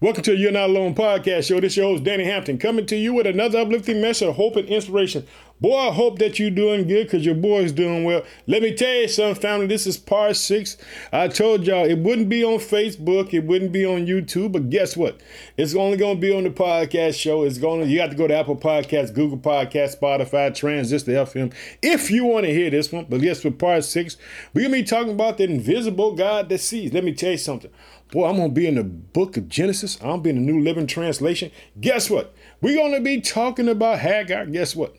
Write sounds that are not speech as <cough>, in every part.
Welcome to the You're Not Alone podcast show. This is your host, Danny Hampton, coming to you with another uplifting message of hope and inspiration. Boy, I hope that you're doing good because your boy's doing well. Let me tell you something, family. This is part six. I told y'all it wouldn't be on Facebook, it wouldn't be on YouTube, but guess what? It's only to be on the podcast show. It's to, you have to go to Apple Podcasts, Google Podcasts, Spotify, Transistor FM if you want to hear this one. But yes, for part six, we're to be talking about the invisible God that sees. Let me tell you something. Boy, I'm to be in the book of Genesis. I'm be in the New Living Translation. Guess what? We're to be talking about Hagar. Guess what?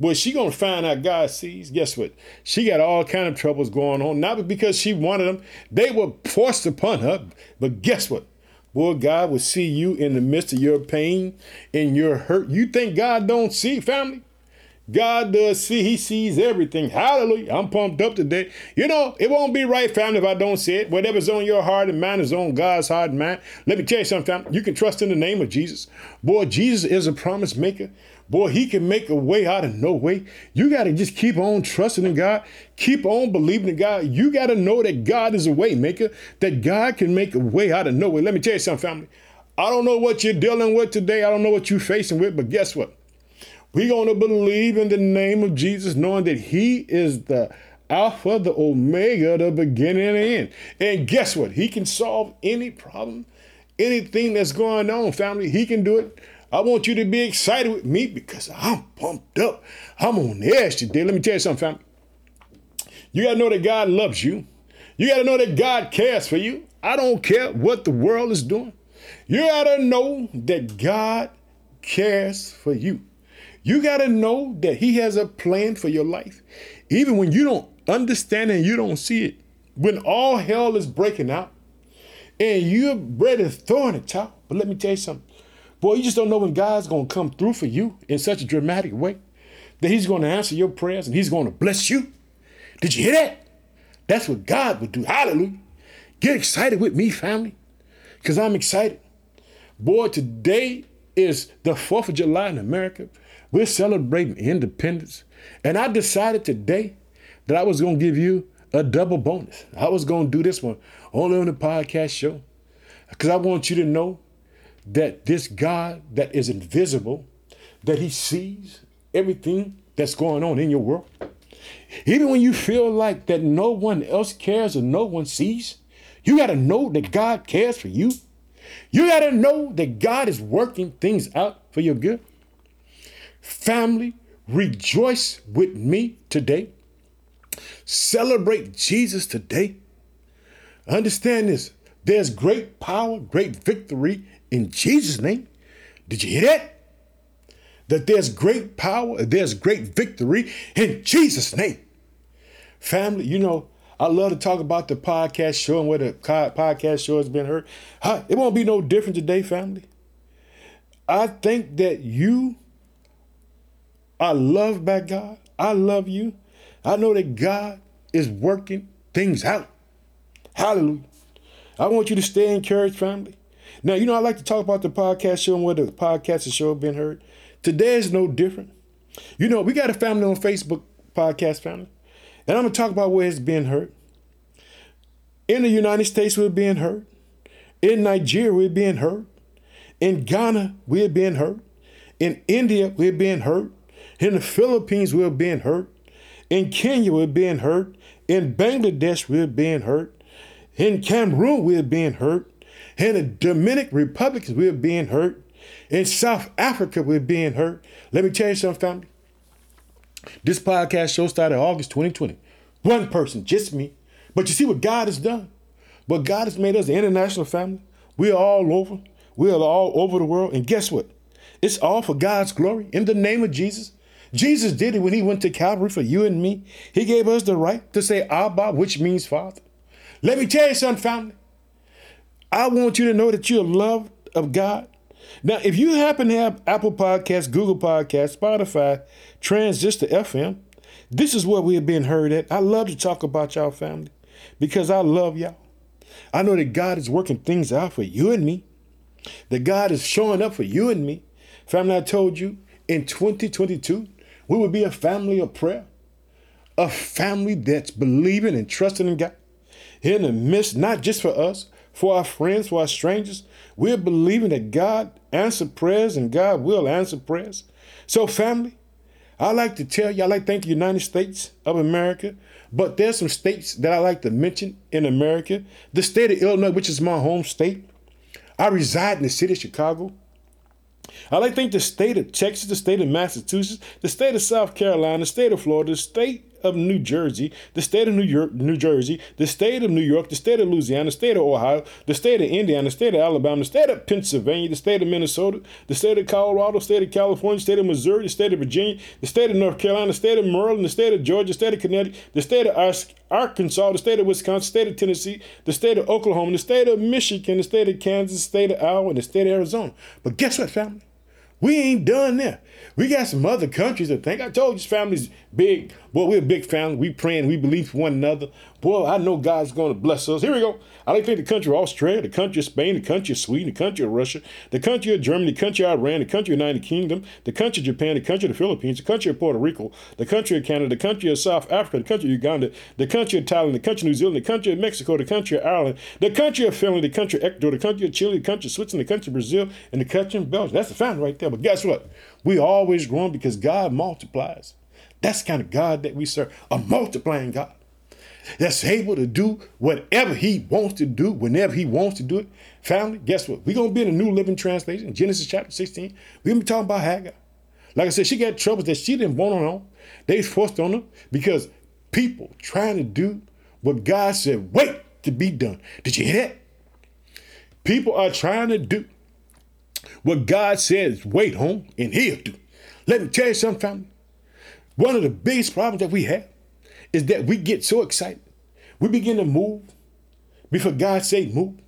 Boy, she gonna find out God sees. Guess what? She got all kind of troubles going on. Not because she wanted them. They were forced upon her. But guess what? Boy, God will see you in the midst of your pain, in your hurt. You think God don't see, family? God does see, He sees everything. Hallelujah. I'm pumped up today. You know, it won't be right, family, if I don't see it. Whatever's on your heart and mind is on God's heart and mind. Let me tell you something, family. You can trust in the name of Jesus. Boy, Jesus is a promise maker. Boy, he can make a way out of no way. You got to just keep on trusting in God. Keep on believing in God. You got to know that God is a way maker, that God can make a way out of no way. Let me tell you something, family. I don't know what you're dealing with today. I don't know what you're facing with, but guess what? We're going to believe in the name of Jesus, knowing that He is the Alpha, the Omega, the beginning and the end. And guess what? He can solve any problem, anything that's going on, family. He can do it. I want you to be excited with me because I'm pumped up. I'm on edge today. Let me tell you something, family. You got to know that God loves you. You got to know that God cares for you. I don't care what the world is doing. You got to know that God cares for you. You got to know that He has a plan for your life. Even when you don't understand and you don't see it, when all hell is breaking out and you're ready to throw in the towel. But let me tell you something. Boy, you just don't know when God's going to come through for you in such a dramatic way that He's going to answer your prayers and He's going to bless you. Did you hear that? That's what God would do. Hallelujah. Get excited with me, family, because I'm excited. Boy, today is the 4th of July in America. We're celebrating independence. And I decided today that I was going to give you a double bonus. I was going to do this one only on the podcast show because I want you to know that this God that is invisible, that he sees everything that's going on in your world. Even when you feel like that no one else cares or no one sees, you got to know that God cares for you. You got to know that God is working things out for your good. Family, rejoice with me today. Celebrate Jesus today. Understand this. There's great power, great victory in Jesus' name. Did you hear that? That there's great power, there's great victory in Jesus' name. Family, you know, I love to talk about the podcast show and where the podcast show has been heard. It won't be no different today, family. I think that you are loved by God. I love you. I know that God is working things out. Hallelujah. I want you to stay encouraged, family. Now, you know, I like to talk about the podcast show and where the podcast show have been heard. Today is no different. You know, we got a family on Facebook, podcast family, and I'm going to talk about where it's being heard. In the United States, we're being heard. In Nigeria, we're being heard. In Ghana, we're being heard. In India, we're being heard. In the Philippines, we're being hurt. In Kenya, we're being hurt. In Bangladesh, we're being hurt. In Cameroon, we're being hurt. In the Dominican Republic, we're being hurt. In South Africa, we're being hurt. Let me tell you something, family. This podcast show started August 2020. One person, just me. But you see what God has done. But God has made us an international family. We are all over. We are all over the world. And guess what? It's all for God's glory. In the name of Jesus. Jesus did it when he went to Calvary for you and me. He gave us the right to say Abba, which means Father. Let me tell you something, family. I want you to know that you're loved of God. Now, if you happen to have Apple Podcasts, Google Podcasts, Spotify, Transistor FM, this is where we're being heard at. I love to talk about y'all family because I love y'all. I know that God is working things out for you and me, that God is showing up for you and me. Family, I told you in 2022, we would be a family of prayer, a family that's believing and trusting in God in the midst, not just for us, for our friends, for our strangers. We're believing that God answer prayers and God will answer prayers. So, family, I like to tell you, I like to thank the United States of America, but there's some states that I like to mention in America. The state of Illinois, which is my home state. I reside in the city of Chicago. I like think the state of Texas, the state of Massachusetts, the state of South Carolina, the state of Florida, the state of New Jersey, the state of New York, New Jersey, the state of New York, the state of Louisiana, the state of Ohio, the state of Indiana, the state of Alabama, the state of Pennsylvania, the state of Minnesota, the state of Colorado, the state of California, the state of Missouri, the state of Virginia, the state of North Carolina, the state of Maryland, the state of Georgia, the state of Connecticut, the state of Arkansas, the state of Wisconsin, the state of Tennessee, the state of Oklahoma, the state of Michigan, the state of Kansas, the state of Iowa, and the state of Arizona. But guess what, family? We ain't done there. We got some other countries that think I told you this family's big. Boy, we're a big family. We praying, we believe one another. Boy, I know God's going to bless us. Here we go. I like to think the country of Australia, the country of Spain, the country of Sweden, the country of Russia, the country of Germany, the country of Iran, the country of United Kingdom, the country of Japan, the country of the Philippines, the country of Puerto Rico, the country of Canada, the country of South Africa, the country of Uganda, the country of Thailand, the country of New Zealand, the country of Mexico, the country of Ireland, the country of Finland, the country of Ecuador, the country of Chile, the country of Switzerland, the country of Brazil, and the country of Belgium. That's the family right there. But guess what? We always growing because God multiplies. That's kind of God that we serve, a multiplying God that's able to do whatever he wants to do whenever he wants to do it. Family, guess what? We're going to be in a New Living Translation, Genesis chapter 16. We're going to be talking about Hagar. Like I said, she got troubles that she didn't want on her. They forced on her because people trying to do what God said, wait to be done. Did you hear that? People are trying to do what God says, wait on, and he'll do. Let me tell you something, family. One of the biggest problems that we have is that we get so excited. We begin to move before God say move.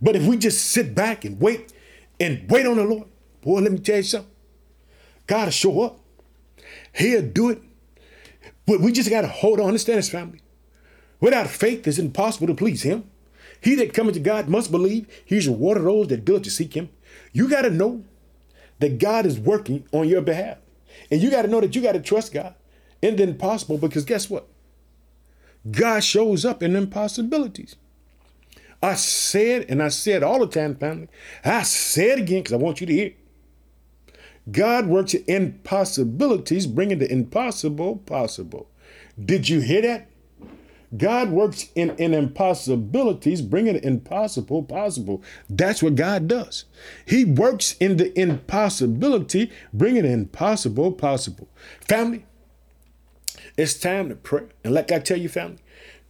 But if we just sit back and wait and wait on the Lord, boy, let me tell you something. God will show up. He'll do it. But we just got to hold on. Understand this, family. Without faith, it's impossible to please Him. He that cometh to God must believe He's rewarded those that to seek Him. You got to know that God is working on your behalf. And you got to know that you got to trust God in the impossible because guess what? God shows up in impossibilities. I said, and I said all the time, family, I said again because I want you to hear. God works in impossibilities, bringing the impossible possible. Did you hear that? God works in, in impossibilities, bringing the impossible possible. That's what God does. He works in the impossibility, bringing the impossible possible. Family, it's time to pray. And like I tell you, family,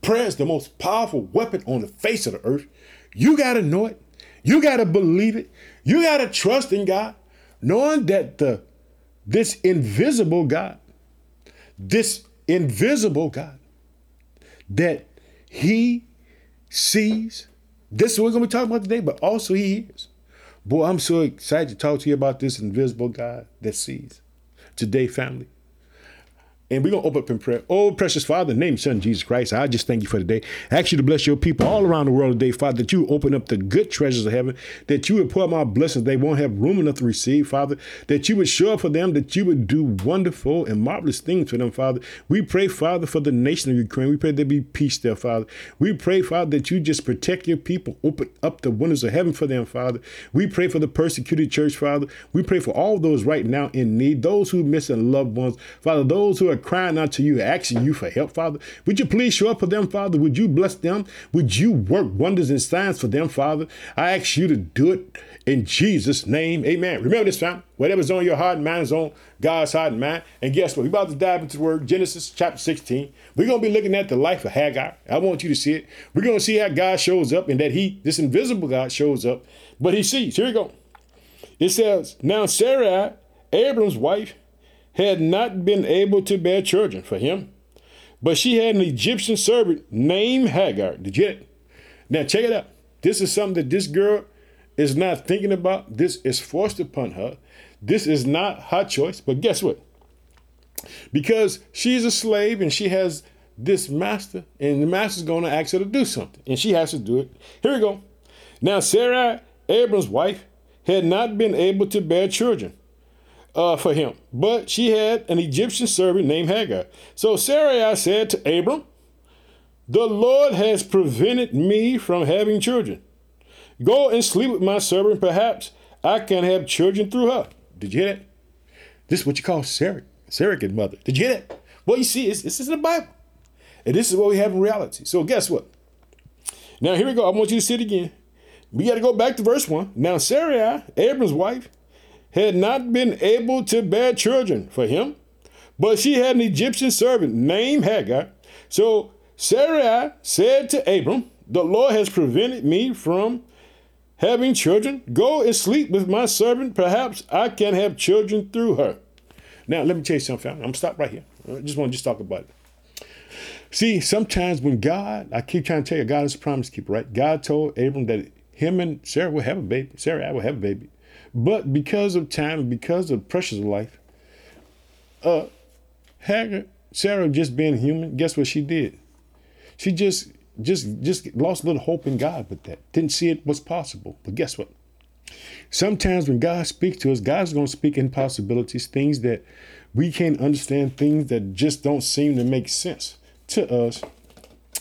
prayer is the most powerful weapon on the face of the earth. You got to know it. You got to believe it. You got to trust in God, knowing that the this invisible God, this invisible God, that He sees. This is what we're going to be talking about today, but also He hears. Boy, I'm so excited to talk to you about this invisible God that sees. Today, family, and we're going to open up in prayer. Oh, precious Father, name Son Jesus Christ, I just thank you for today. I ask you to bless your people all around the world today, Father, that you open up the good treasures of heaven, that you would pour out my blessings they won't have room enough to receive, Father, that you would show up for them, that you would do wonderful and marvelous things for them, Father. We pray, Father, for the nation of Ukraine. We pray there be peace there, Father. We pray, Father, that you just protect your people, open up the windows of heaven for them, Father. We pray for the persecuted church, Father. We pray for all those right now in need, those who miss a loved ones, Father, those who are crying out to you, asking you for help, Father. Would you please show up for them, Father? Would you bless them? Would you work wonders and signs for them, Father? I ask you to do it in Jesus' name. Amen. Remember this, family. Whatever's on your heart and mind is on God's heart and mind. And guess what? We're about to dive into the word Genesis chapter 16. We're going to be looking at the life of Hagar. I want you to see it. We're going to see how God shows up and that he, this invisible God, shows up. But he sees. Here we go. It says, Now Sarai, Abram's wife, had not been able to bear children for him, but she had an Egyptian servant named Hagar. Did you? Now check it out. This is something that this girl is not thinking about. This is forced upon her. This is not her choice. But guess what? Because she's a slave and she has this master, and the master's going to ask her to do something, and she has to do it. Here we go. Now, Sarah, Abram's wife, had not been able to bear children uh, for him. But she had an Egyptian servant named Hagar. So Sarai said to Abram, The Lord has prevented me from having children. Go and sleep with my servant. Perhaps I can have children through her. Did you hear that? This is what you call Sarah, surrogate mother. Did you hear that? Well, you see, this is the Bible. And this is what we have in reality. So guess what? Now here we go. I want you to see it again. We got to go back to verse 1. Now Sarai, Abram's wife, had not been able to bear children for him, but she had an Egyptian servant named Hagar. So Sarai said to Abram, The Lord has prevented me from having children. Go and sleep with my servant. Perhaps I can have children through her. Now, let me tell you something. I'm going to stop right here. I just want to just talk about it. See, sometimes when God, I keep trying to tell you, God is a promise keeper, right? God told Abram that him and Sarah will have a baby. Sarah, I will have a baby. But because of time and because of the pressures of life, uh, Hagar, Sarah just being human, guess what she did? She just just just lost a little hope in God with that. Didn't see it was possible. But guess what? Sometimes when God speaks to us, God's going to speak impossibilities, things that we can't understand, things that just don't seem to make sense to us.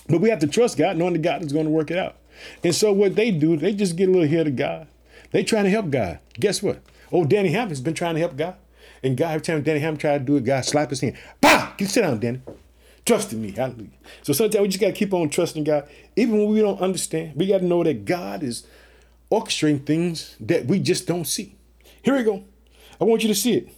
But we have to trust God, knowing that God is going to work it out. And so what they do, they just get a little ahead of God. They trying to help God. Guess what? Oh, Danny Hampton's been trying to help God. And God, every time Danny Hampton tried to do it, God slap his hand. Bah! You sit down, Danny. Trust in me. Hallelujah. So sometimes we just got to keep on trusting God. Even when we don't understand, we got to know that God is orchestrating things that we just don't see. Here we go. I want you to see it.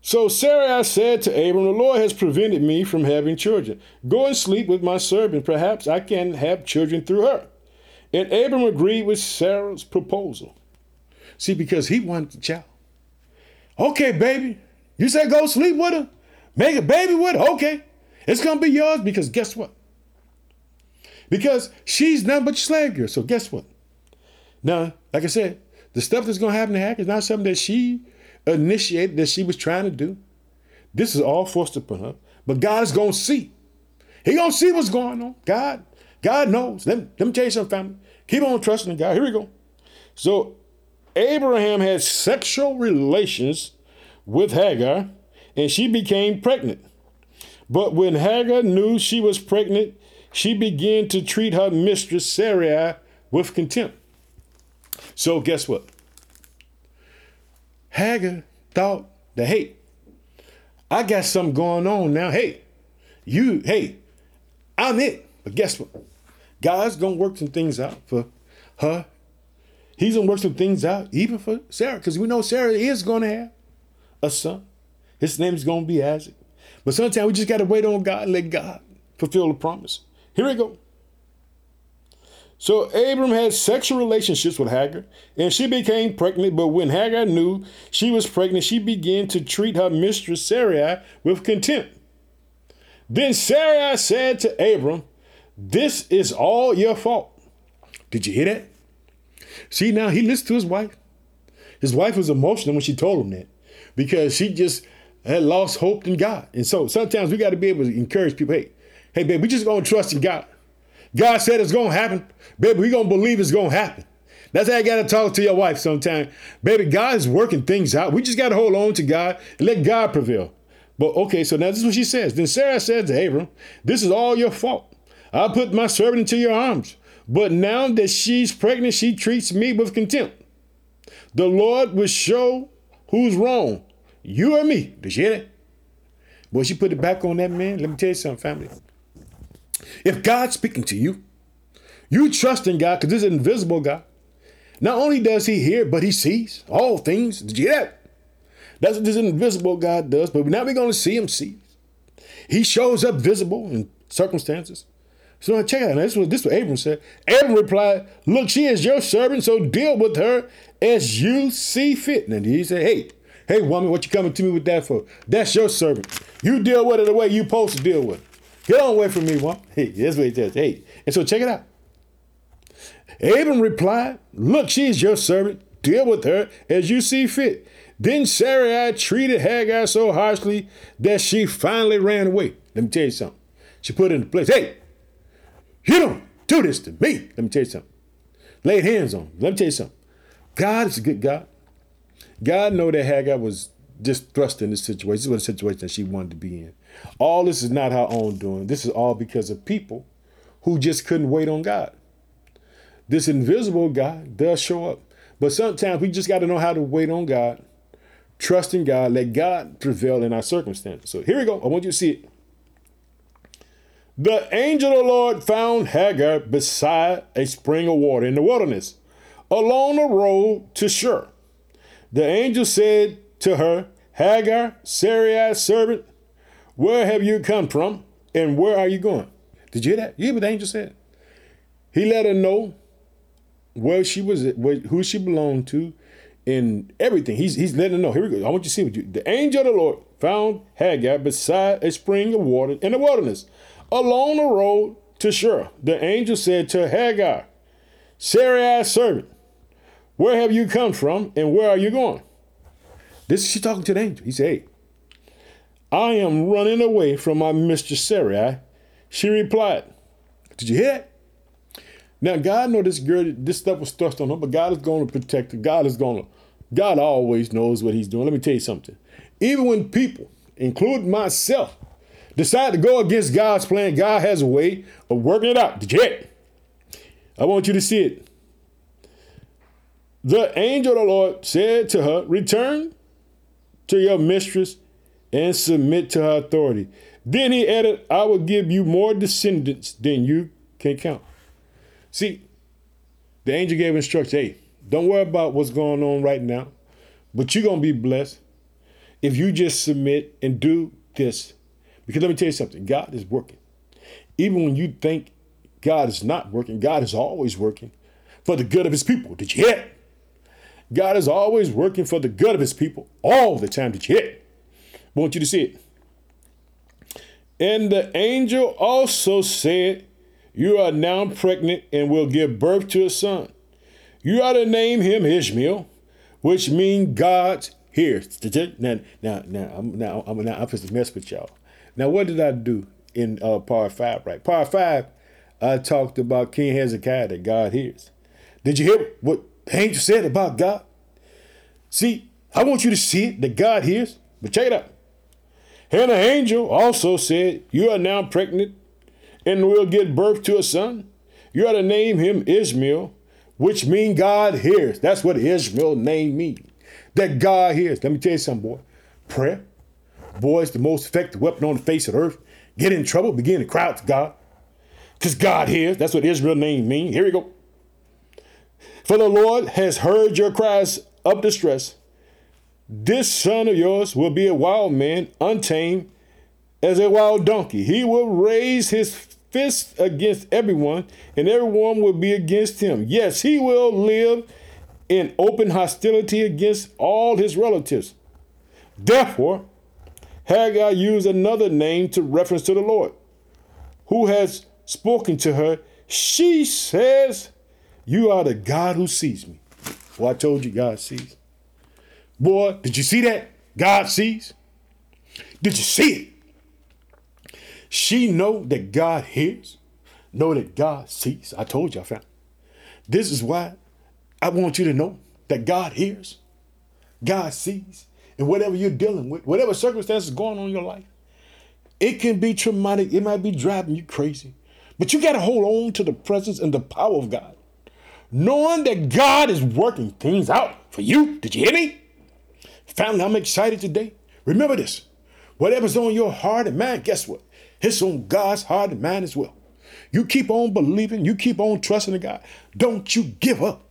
So Sarai said to Abram, The Lord has prevented me from having children. Go and sleep with my servant. Perhaps I can have children through her. And Abram agreed with Sarah's proposal. See, because he wanted the child. Okay, baby. You say go sleep with her? Make a baby with her? Okay. It's to be yours because guess what? Because she's nothing but slave girl. So guess what? Now, like I said, the stuff that's to happen to Hagar is not something that she initiated that she was trying to do. This is all forced upon her. But God is to see. He to see what's going on. God, God knows. Let me, let me tell you something, family. Keep on trusting in God. Here we go. So Abraham had sexual relations with Hagar, and she became pregnant. But when Hagar knew she was pregnant, she began to treat her mistress Sarai with contempt. So guess what? Hagar thought that, hey, I got something going on now. Hey, you, hey, I'm it. But guess what? God's gonna work some things out for her. He's gonna work some things out even for Sarah, because we know Sarah is gonna have a son. His name is gonna be Isaac. But sometimes we just gotta wait on God and let God fulfill the promise. Here we go. So Abram had sexual relationships with Hagar, and she became pregnant. But when Hagar knew she was pregnant, she began to treat her mistress Sarai with contempt. Then Sarai said to Abram, This is all your fault. Did you hear that? See, now he listened to his wife. His wife was emotional when she told him that because she just had lost hope in God. And so sometimes we got to be able to encourage people hey, hey, babe, we just going to trust in God. God said it's gonna happen. Baby, we gonna believe it's gonna happen. That's how you gotta talk to your wife sometime. Baby, God is working things out. We just gotta hold on to God and let God prevail. But okay, so now this is what she says. Then Sarah said to Abram, This is all your fault. I put my servant into your arms. But now that she's pregnant, she treats me with contempt. The Lord will show who's wrong, you or me. Did you hear that? Boy, she put it back on that man. Let me tell you something, family. If God's speaking to you, you trust in God because this invisible God. Not only does he hear, but he sees all things. Did you hear that? That's what this invisible God does. But now we're going to see him see. He shows up visible in circumstances. So check it out. This is what this is what Abram said. Abram replied, Look, she is your servant, so deal with her as you see fit. And he said, Hey, hey, woman, what you coming to me with that for? That's your servant. You deal with it the way you supposed to deal with it. Get on away from me, one. <laughs> Hey, that's what he says. Hey, and so check it out. Abram replied, Look, she is your servant. Deal with her as you see fit. Then Sarai treated Hagar so harshly that she finally ran away. Let me tell you something. She put it into place. Hey, you don't do this to me. Let me tell you something. Laid hands on. Let me tell you something. God is a good God. God know that Hagar was just thrust in this situation. This was a situation that she wanted to be in. All this is not her own doing. This is all because of people who just couldn't wait on God. This invisible God does show up. But sometimes we just got to know how to wait on God, trust in God, let God prevail in our circumstances. So here we go. I want you to see it. The angel of the Lord found Hagar beside a spring of water in the wilderness, along the road to Shur. The angel said to her, Hagar, Sarai's servant, where have you come from and where are you going? Did you hear that? You hear what the angel said? He let her know where she was, who she belonged to, and everything. He's, he's letting her know. Here we go. I want you to see what you. The angel of the Lord found Hagar beside a spring of water in the wilderness along the road to Shur. The angel said to Hagar, Sarai's servant, where have you come from and where are you going? This is she talking to the angel. He said, Hey, I am running away from my mistress Sarai. She replied, Did you hear that? Now God know this girl, this stuff was thrust on her, but God is going to protect her. God is going to, God always knows what he's doing. Let me tell you something. Even when people, including myself, decide to go against God's plan, God has a way of working it out. Hear I want you to see it. The angel of the Lord said to her, Return to your mistress and submit to her authority. Then he added, I will give you more descendants than you can count. See, the angel gave instructions hey, don't worry about what's going on right now, but you're going to be blessed if you just submit and do this. Because let me tell you something God is working. Even when you think God is not working, God is always working for the good of his people. Did you hear? God is always working for the good of his people all the time. Did you hear? I want you to see it. And the angel also said, You are now pregnant and will give birth to a son. You are to name him Ishmael, which means God's here. Now, now, now, I'm now, I'm now I'm to mess with y'all. Now, what did I do in uh, part five? Right, part five, I talked about King Hezekiah that God hears. Did you hear what the angel said about God? See, I want you to see it that God hears. But check it out. And the angel also said, You are now pregnant and will give birth to a son. You are to name him Ishmael, which means God hears. That's what Ishmael name means. That God hears. Let me tell you something, boy. Prayer It's the most effective weapon on the face of the earth. Get in trouble, begin to cry out to God. Because God hears. That's what Israel name means. Here we go. For the Lord has heard your cries of distress. This son of yours will be a wild man, untamed as a wild donkey. He will raise his fist against everyone, and everyone will be against him. Yes, he will live in open hostility against all his relatives. Therefore, Hagar used another name to reference to the Lord, who has spoken to her. She says, You are the God who sees me. Well, I told you God sees. Boy, did you see that? God sees. Did you see it? She know that God hears, know that God sees. I told you I found. This is why I want you to know that God hears, God sees, and whatever you're dealing with, whatever circumstances going on in your life, it can be traumatic. It might be driving you crazy. But you got to hold on to the presence and the power of God. Knowing that God is working things out for you. Did you hear me? Family, I'm excited today. Remember this. Whatever's on your heart and mind, guess what? It's on God's heart and mind as well. You keep on believing, you keep on trusting in God. Don't you give up.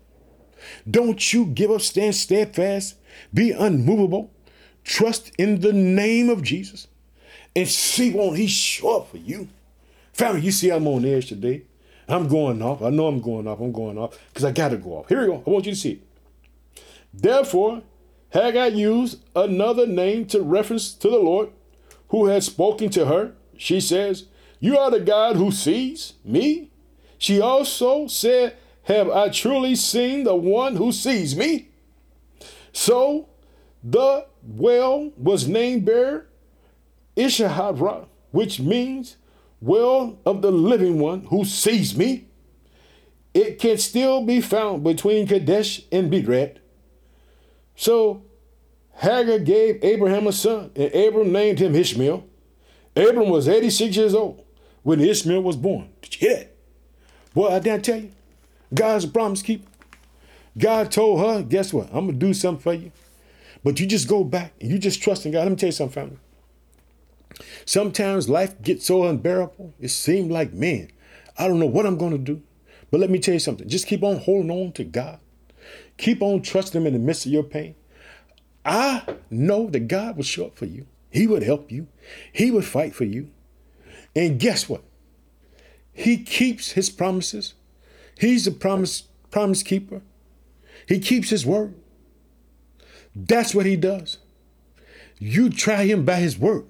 Don't you give up. Stand steadfast. Be unmovable. Trust in the name of Jesus and see won't he show up for you. Family, you see I'm on edge today. I'm going off. I know I'm going off. I'm going off because I got to go off. Here we go. I want you to see it. Therefore, Hagar used another name to reference to the Lord who had spoken to her. She says, You are the God who sees me. She also said, Have I truly seen the one who sees me? So the well was named Beer Ishaharah, which means well of the living one who sees me. It can still be found between Kadesh and Begrat. So Hagar gave Abraham a son, and Abram named him Ishmael. Abram was 86 years old when Ishmael was born. Did you hear that? Boy, I didn't tell you. God's a promise keeper. God told her, guess what? I'm going to do something for you. But you just go back and you just trust in God. Let me tell you something, family. Sometimes life gets so unbearable, it seems like, man, I don't know what I'm going to do. But let me tell you something. Just keep on holding on to God. Keep on trusting Him in the midst of your pain. I know that God will show up for you. He would help you. He would fight for you. And guess what? He keeps his promises. He's a promise promise keeper. He keeps his word. That's what he does. You try him by his word.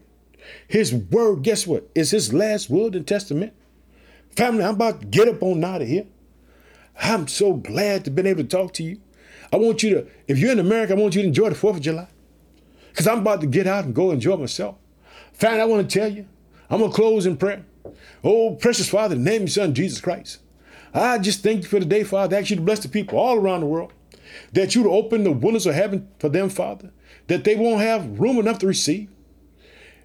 His word, guess what? Is his last word and testament. Family, I'm about to get up on out of here. I'm so glad to been able to talk to you. I want you to, if you're in America, I want you to enjoy the 4th of July. Because I'm about to get out and go enjoy myself. Family, I want to tell you, I'm going to close in prayer. Oh, precious Father, name your son Jesus Christ. I just thank you for the day, Father. I ask you to bless the people all around the world. That you to open the windows of heaven for them, Father. That they won't have room enough to receive.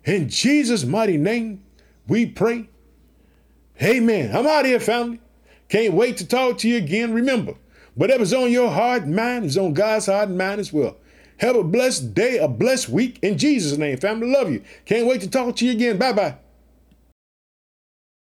In Jesus' mighty name, we pray. Amen. I'm out here, family. Can't wait to talk to you again. Remember, whatever's on your heart and mind is on God's heart and mind as well. Have a blessed day, a blessed week in Jesus' name. Family, love you. Can't wait to talk to you again. Bye bye.